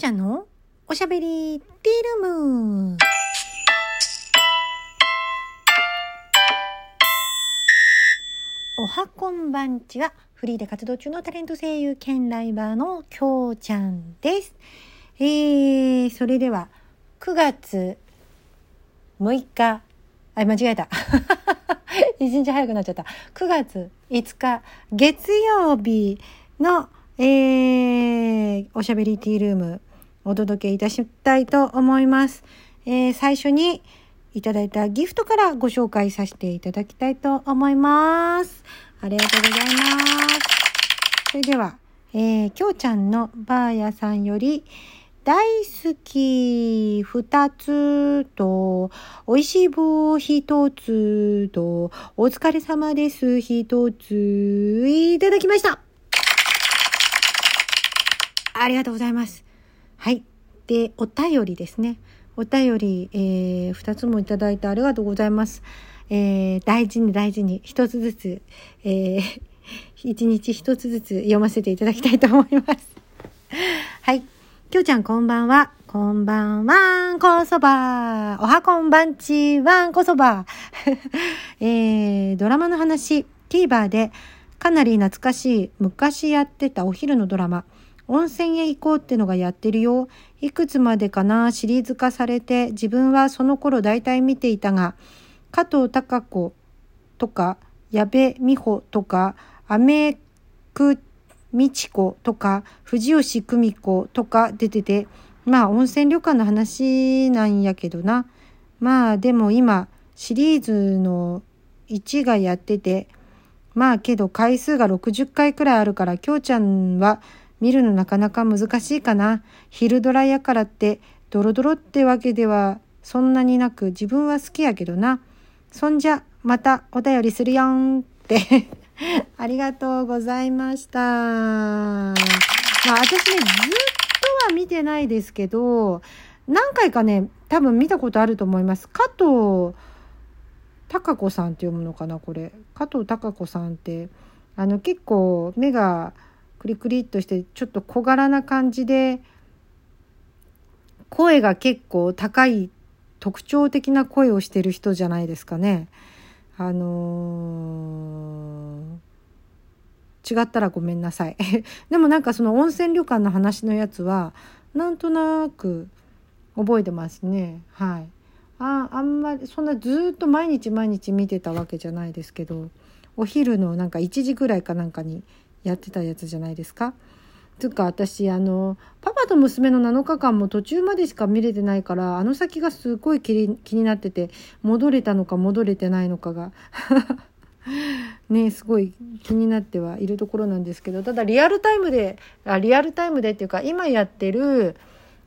ちゃんのおしゃべりティールーム。おはこんばんちは、フリーで活動中のタレント声優兼ライバーのきょうちゃんです。えー、それでは、9月6日、あ、間違えた。一日早くなっちゃった。9月5日、月曜日の、えー、おしゃべりティールーム、お届けいたしたいと思います。えー、最初にいただいたギフトからご紹介させていただきたいと思います。ありがとうございます。それでは、えー、きょうちゃんのばあやさんより、大好き二つと、美味しい棒一つと、お疲れ様です一つ、いただきましたありがとうございます。はい。で、お便りですね。お便り、えー、2つもいただいてありがとうございます。えー、大事に大事に一つずつ、えー、一日一つずつ読ませていただきたいと思います。はい。きょうちゃんこんばんは。こんばんはんこそば。おはこんばんちわんこそば。えー、ドラマの話、TVer でかなり懐かしい昔やってたお昼のドラマ、温泉へ行こうってのがやってるよ。いくつまでかな？シリーズ化されて自分はその頃大体見ていたが、加藤隆子とか矢部美穂とかアメク美智子とか藤吉久美子とか出てて、まあ温泉旅館の話なんやけどな。まあでも今シリーズの1がやってて、まあけど回数が60回くらいあるから、きょうちゃんは見るのなかなか難しいかな。昼ドラやからって、ドロドロってわけではそんなになく、自分は好きやけどな。そんじゃ、またお便りするよんって。ありがとうございました。まあ私ね、ずっとは見てないですけど、何回かね、多分見たことあると思います。加藤貴子さんって読むのかな、これ。加藤貴子さんって、あの結構目がクリクリっとして、ちょっと小柄な感じで、声が結構高い特徴的な声をしてる人じゃないですかね。あのー、違ったらごめんなさい。でもなんかその温泉旅館の話のやつは、なんとなく覚えてますね。はい。ああんまり、そんなずっと毎日毎日見てたわけじゃないですけど、お昼のなんか1時ぐらいかなんかにやってたやつじゃないですか。つうか私あのパパと娘の7日間も途中までしか見れてないからあの先がすごい気に気になってて戻れたのか戻れてないのかが ねすごい気になってはいるところなんですけどただリアルタイムであリアルタイムでっていうか今やってる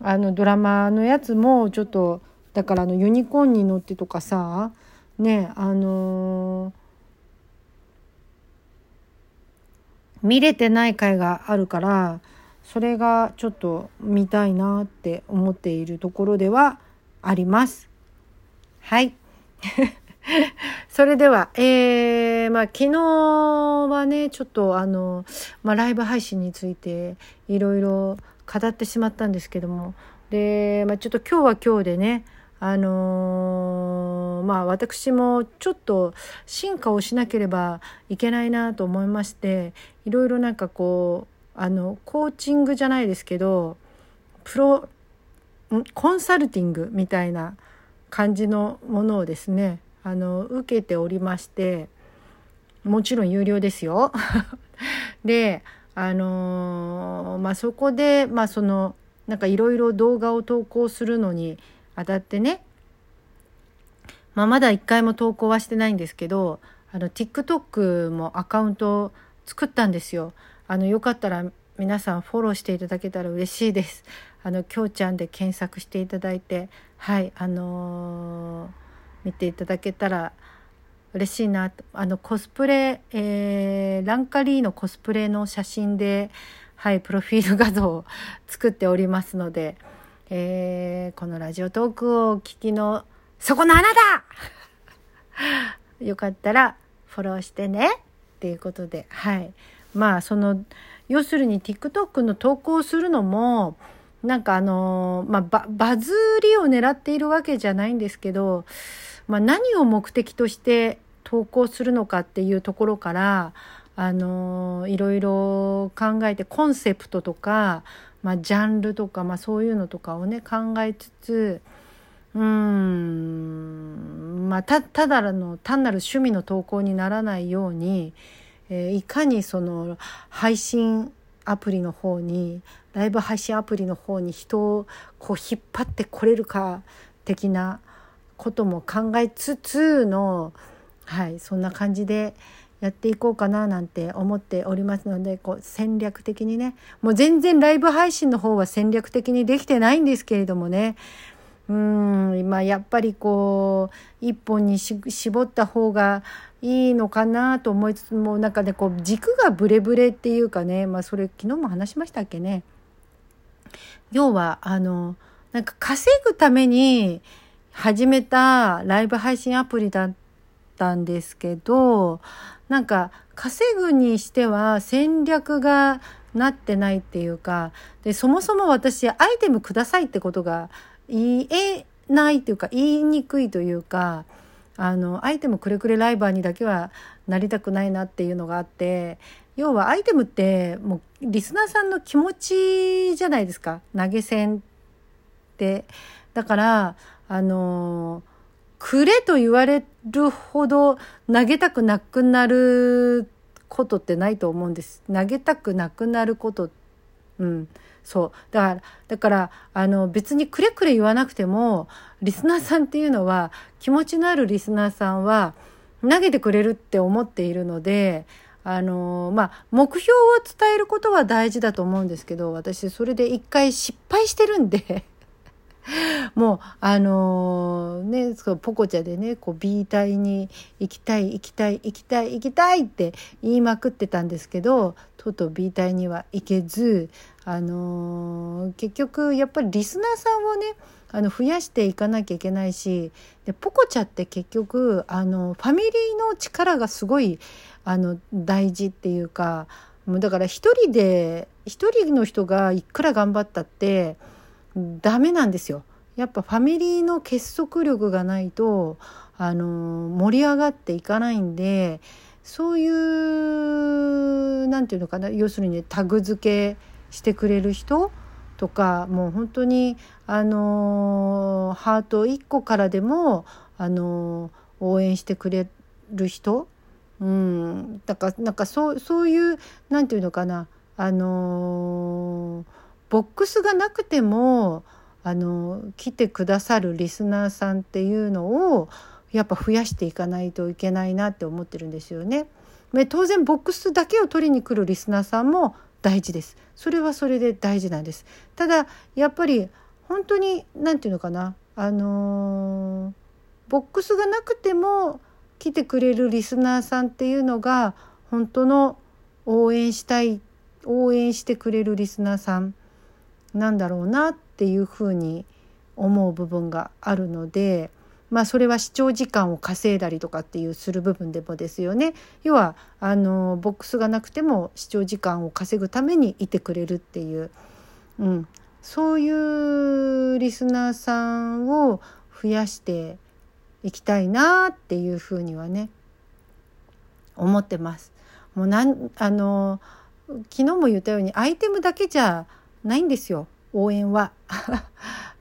あのドラマのやつもちょっとだからあのユニコーンに乗ってとかさねあのー見れてない回があるからそれがちょっと見たいなって思っているところではあります。はい。それでは、えー、まあ昨日はね、ちょっとあの、まあライブ配信についていろいろ語ってしまったんですけども、で、まあちょっと今日は今日でね、あのー、まあ私もちょっと進化をしなければいけないなと思いましていろいろなんかこうあのコーチングじゃないですけどプロコンサルティングみたいな感じのものをですねあの受けておりましてもちろん有料ですよ。であのー、まあそこでまあそのなんかいろいろ動画を投稿するのに当たってね、まあ、まだ一回も投稿はしてないんですけどあの TikTok もアカウント作ったんですよ。あのよかったら皆さんフォローしていただけたら嬉しいです。あのきょうちゃんで検索していただいてはいあのー、見ていただけたら嬉しいなあのコスプレ、えー、ランカリーのコスプレの写真ではいプロフィール画像を作っておりますので。えー、このラジオトークをお聞きのそこのあなた。よかったらフォローしてね。っていうことで。はい。まあその要するに TikTok の投稿するのもなんかあのまあバ、バズりを狙っているわけじゃないんですけど、まあ、何を目的として投稿するのかっていうところからあのいろいろ考えてコンセプトとか、まあ、ジャンルとか、まあ、そういうのとかをね考えつつうんまあたただの単なる趣味の投稿にならないように、えー、いかにその配信アプリの方にライブ配信アプリの方に人をこう引っ張ってこれるか的なことも考えつつのはいそんな感じでやっていこうかななんて思っておりますのでこう戦略的にね。もう全然ライブ配信の方は戦略的にできてないんですけれどもね。うん今やっぱりこう一本に絞った方がいいのかなと思いつつもなんかねこう軸がブレブレっていうかね。まあそれ昨日も話しましたっけね。要はあのなんか稼ぐために始めたライブ配信アプリだったんですけどなんか稼ぐにしては戦略がなってないっていうかでそもそも私アイテムくださいってことが言えないっていうか言いにくいというかあのアイテムくれくれライバーにだけはなりたくないなっていうのがあって要はアイテムってもうリスナーさんの気持ちじゃないですか投げ銭って。だからあのくれと言われるほど投げたくなくなることってないと思うんです。投げたくなくなること。うん。そう。だからだからあの別にくれくれ言わなくてもリスナーさんっていうのは気持ちのあるリスナーさんは投げてくれるって思っているのであのまあ目標を伝えることは大事だと思うんですけど私それで一回失敗してるんで。もうあのー、ねそポコチャでねこう B 隊に行きたい行きたい行きたい行きたいって言いまくってたんですけどとうとう B 隊には行けずあのー、結局やっぱりリスナーさんをねあの増やしていかなきゃいけないしでポコチャって結局あのファミリーの力がすごいあの大事っていうかもうだから一人で一人の人がいくら頑張ったってダメなんですよ。やっぱファミリーの結束力がないとあの盛り上がっていかないんでそういう何て言うのかな要するに、ね、タグ付けしてくれる人とかもう本当にあのハート1個からでもあの応援してくれる人、うん、だからなんかそうそういう何て言うのかなあのボックスがなくてもあの来てくださるリスナーさんっていうのをやっぱ増やしていかないといけないなって思ってるんですよね。当然ボックスだけを取りに来るリスナーさんも大事です。それはそれで大事なんです。ただやっぱり本当に何て言うのかなあのー、ボックスがなくても来てくれるリスナーさんっていうのが本当の応援したい応援してくれるリスナーさんなんだろうなっていうふうに思う部分があるので。まあそれは視聴時間を稼いだりとかっていうする部分でもですよね。要はあのボックスがなくても視聴時間を稼ぐためにいてくれるっていう、うん、そういうリスナーさんを増やしていきたいなっていうふうにはね思ってます。もうなんあの昨日も言ったようにアイテムだけじゃないんですよ応援は。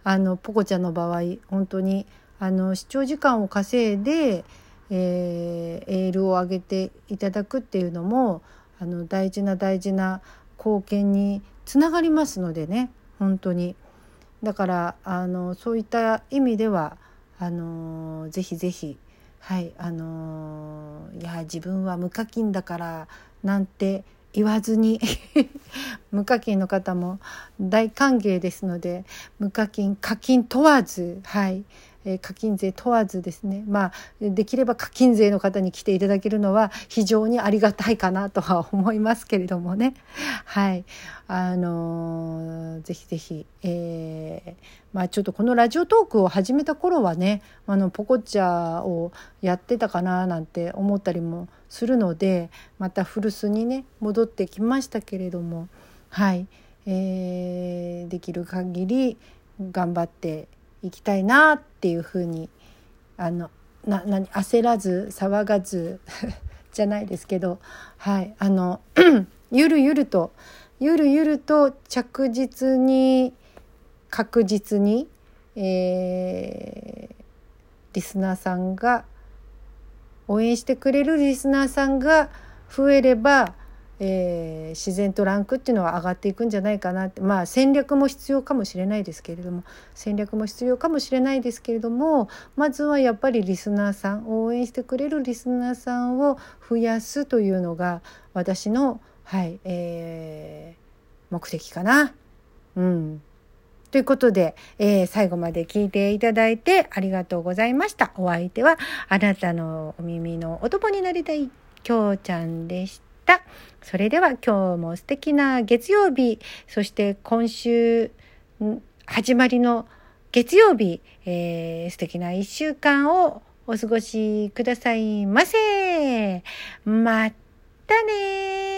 あのポコちゃんの場合本当にあの視聴時間を稼いで、えー、エールを上げていただくっていうのもあの大事な大事な貢献につながりますのでね本当に。だからあのそういった意味ではあのぜひぜひはいあのいや自分は無課金だからなんて言わずに 無課金の方も大歓迎ですので無課金課金問わずはいえ課金税問わずですねまあできれば課金税の方に来ていただけるのは非常にありがたいかなとは思いますけれどもねはいあのー、ぜひぜひ、えー、まあちょっとこのラジオトークを始めた頃はねあのポコチャをやってたかななんて思ったりもするのでまた古巣にね戻ってきましたけれどもはい。えー、できる限り頑張っていきたいなっていうふうにあのな何焦らず騒がず じゃないですけどはいあの ゆるゆるとゆるゆると着実に確実に、えー、リスナーさんが応援してくれるリスナーさんが増えればえー、自然とランクっていうのは上がっていくんじゃないかなってまあ戦略も必要かもしれないですけれども戦略も必要かもしれないですけれどもまずはやっぱりリスナーさん応援してくれるリスナーさんを増やすというのが私のはい、えー、目的かな。うんということで、えー、最後まで聞いていただいてありがとうございました。お相手はあなたのお耳のお供になりたいきょうちゃんでした。それでは今日も素敵な月曜日、そして今週始まりの月曜日、えー、素敵な一週間をお過ごしくださいませ。またね